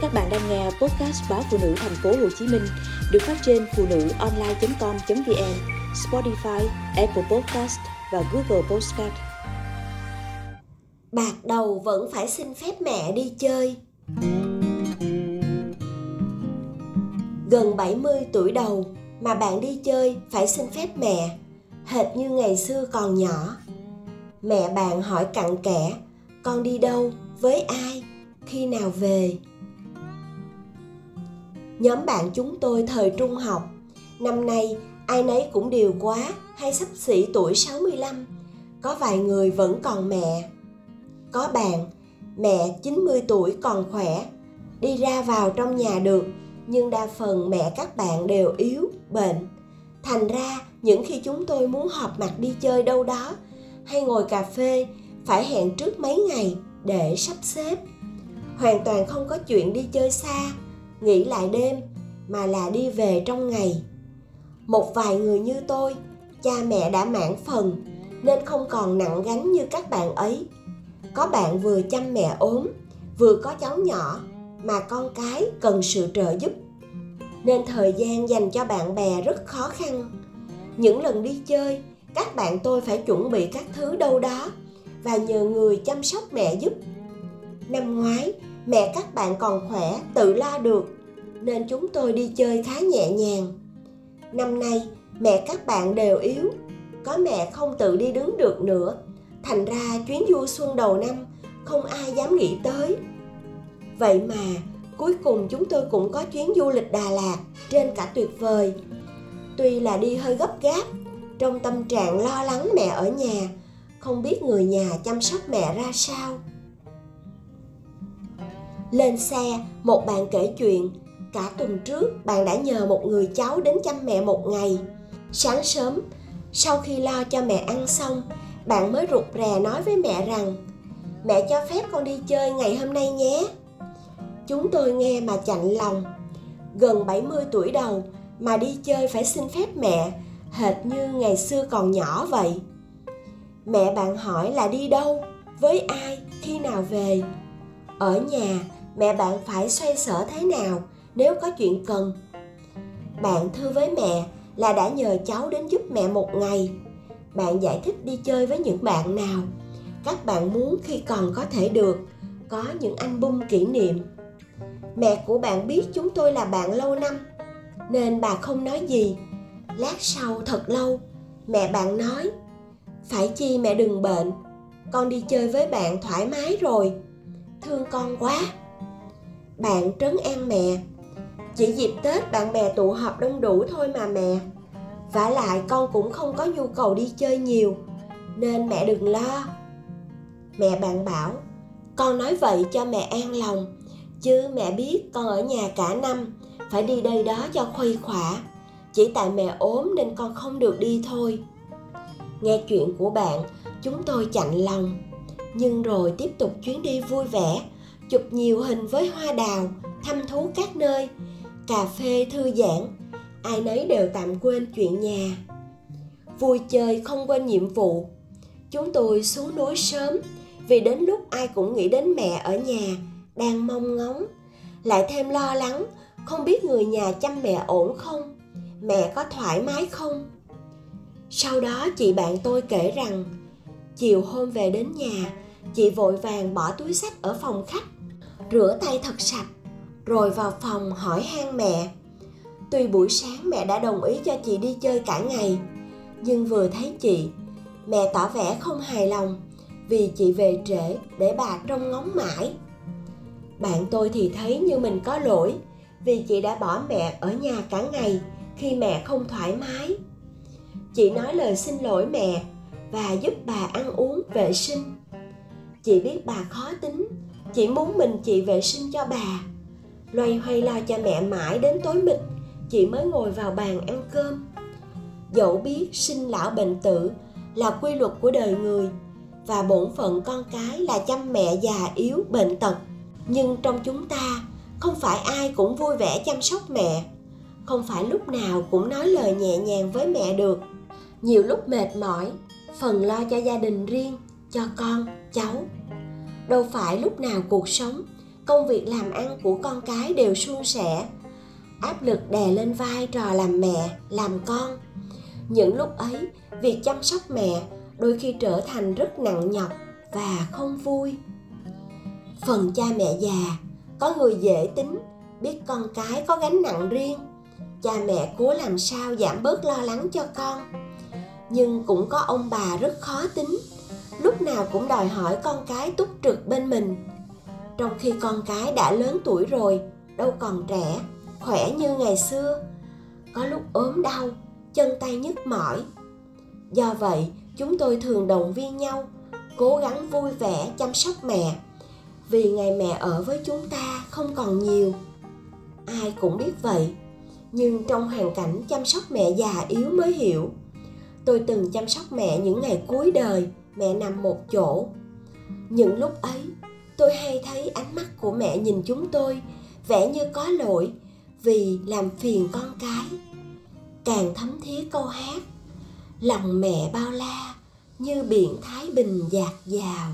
Các bạn đang nghe podcast báo phụ nữ thành phố Hồ Chí Minh được phát trên phụ nữ online.com.vn, Spotify, Apple Podcast và Google Podcast. Bạc đầu vẫn phải xin phép mẹ đi chơi. Gần 70 tuổi đầu mà bạn đi chơi phải xin phép mẹ, hệt như ngày xưa còn nhỏ. Mẹ bạn hỏi cặn kẽ, con đi đâu, với ai, khi nào về? Nhóm bạn chúng tôi thời trung học, năm nay ai nấy cũng đều quá hay sắp xỉ tuổi 65. Có vài người vẫn còn mẹ. Có bạn, mẹ 90 tuổi còn khỏe, đi ra vào trong nhà được, nhưng đa phần mẹ các bạn đều yếu, bệnh. Thành ra, những khi chúng tôi muốn họp mặt đi chơi đâu đó hay ngồi cà phê, phải hẹn trước mấy ngày để sắp xếp. Hoàn toàn không có chuyện đi chơi xa nghỉ lại đêm mà là đi về trong ngày. Một vài người như tôi, cha mẹ đã mãn phần nên không còn nặng gánh như các bạn ấy. Có bạn vừa chăm mẹ ốm, vừa có cháu nhỏ mà con cái cần sự trợ giúp. Nên thời gian dành cho bạn bè rất khó khăn. Những lần đi chơi, các bạn tôi phải chuẩn bị các thứ đâu đó và nhờ người chăm sóc mẹ giúp. Năm ngoái mẹ các bạn còn khỏe, tự lo được. Nên chúng tôi đi chơi khá nhẹ nhàng. Năm nay, mẹ các bạn đều yếu. Có mẹ không tự đi đứng được nữa. Thành ra chuyến du xuân đầu năm, không ai dám nghĩ tới. Vậy mà, cuối cùng chúng tôi cũng có chuyến du lịch đà lạt trên cả tuyệt vời. Tuy là đi hơi gấp gáp, trong tâm trạng lo lắng mẹ ở nhà, không biết người nhà chăm sóc mẹ ra sao lên xe, một bạn kể chuyện. Cả tuần trước, bạn đã nhờ một người cháu đến chăm mẹ một ngày. Sáng sớm, sau khi lo cho mẹ ăn xong, bạn mới rụt rè nói với mẹ rằng Mẹ cho phép con đi chơi ngày hôm nay nhé. Chúng tôi nghe mà chạnh lòng. Gần 70 tuổi đầu mà đi chơi phải xin phép mẹ, hệt như ngày xưa còn nhỏ vậy. Mẹ bạn hỏi là đi đâu, với ai, khi nào về. Ở nhà, mẹ bạn phải xoay sở thế nào nếu có chuyện cần? Bạn thư với mẹ là đã nhờ cháu đến giúp mẹ một ngày. Bạn giải thích đi chơi với những bạn nào? Các bạn muốn khi còn có thể được, có những album kỷ niệm. Mẹ của bạn biết chúng tôi là bạn lâu năm, nên bà không nói gì. Lát sau thật lâu, mẹ bạn nói, phải chi mẹ đừng bệnh, con đi chơi với bạn thoải mái rồi. Thương con quá bạn trấn an mẹ. Chỉ dịp tết bạn bè tụ họp đông đủ thôi mà mẹ. Vả lại, con cũng không có nhu cầu đi chơi nhiều, nên mẹ đừng lo. Mẹ bạn bảo, con nói vậy cho mẹ an lòng, chứ mẹ biết con ở nhà cả năm, phải đi đây đó cho khuây khỏa. Chỉ tại mẹ ốm nên con không được đi thôi. Nghe chuyện của bạn, chúng tôi chạnh lòng. Nhưng rồi tiếp tục chuyến đi vui vẻ chụp nhiều hình với hoa đào, thăm thú các nơi, cà phê thư giãn, ai nấy đều tạm quên chuyện nhà. Vui chơi không quên nhiệm vụ. Chúng tôi xuống núi sớm, vì đến lúc ai cũng nghĩ đến mẹ ở nhà, đang mong ngóng. Lại thêm lo lắng, không biết người nhà chăm mẹ ổn không, mẹ có thoải mái không. Sau đó chị bạn tôi kể rằng, chiều hôm về đến nhà, chị vội vàng bỏ túi sách ở phòng khách rửa tay thật sạch, rồi vào phòng hỏi han mẹ. Tuy buổi sáng mẹ đã đồng ý cho chị đi chơi cả ngày, nhưng vừa thấy chị, mẹ tỏ vẻ không hài lòng vì chị về trễ để bà trông ngóng mãi. Bạn tôi thì thấy như mình có lỗi vì chị đã bỏ mẹ ở nhà cả ngày khi mẹ không thoải mái. Chị nói lời xin lỗi mẹ và giúp bà ăn uống vệ sinh. Chị biết bà khó tính chỉ muốn mình chị vệ sinh cho bà. Loay hoay lo cho mẹ mãi đến tối mịt, chị mới ngồi vào bàn ăn cơm. Dẫu biết sinh lão bệnh tử là quy luật của đời người và bổn phận con cái là chăm mẹ già yếu, bệnh tật, nhưng trong chúng ta không phải ai cũng vui vẻ chăm sóc mẹ. Không phải lúc nào cũng nói lời nhẹ nhàng với mẹ được. Nhiều lúc mệt mỏi, phần lo cho gia đình riêng, cho con, cháu đâu phải lúc nào cuộc sống, công việc làm ăn của con cái đều suôn sẻ. Áp lực đè lên vai trò làm mẹ, làm con. Những lúc ấy, việc chăm sóc mẹ đôi khi trở thành rất nặng nhọc và không vui. Phần cha mẹ già, có người dễ tính, biết con cái có gánh nặng riêng. Cha mẹ cố làm sao giảm bớt lo lắng cho con. Nhưng cũng có ông bà rất khó tính lúc nào cũng đòi hỏi con cái túc trực bên mình. Trong khi con cái đã lớn tuổi rồi, đâu còn trẻ, khỏe như ngày xưa, có lúc ốm đau, chân tay nhức mỏi. Do vậy, chúng tôi thường động viên nhau, cố gắng vui vẻ chăm sóc mẹ, vì ngày mẹ ở với chúng ta không còn nhiều. Ai cũng biết vậy, nhưng trong hoàn cảnh chăm sóc mẹ già yếu mới hiểu. Tôi từng chăm sóc mẹ những ngày cuối đời mẹ nằm một chỗ. Những lúc ấy, tôi hay thấy ánh mắt của mẹ nhìn chúng tôi vẻ như có lỗi vì làm phiền con cái. Càng thấm thía câu hát, lòng mẹ bao la như biển thái bình dạt dào.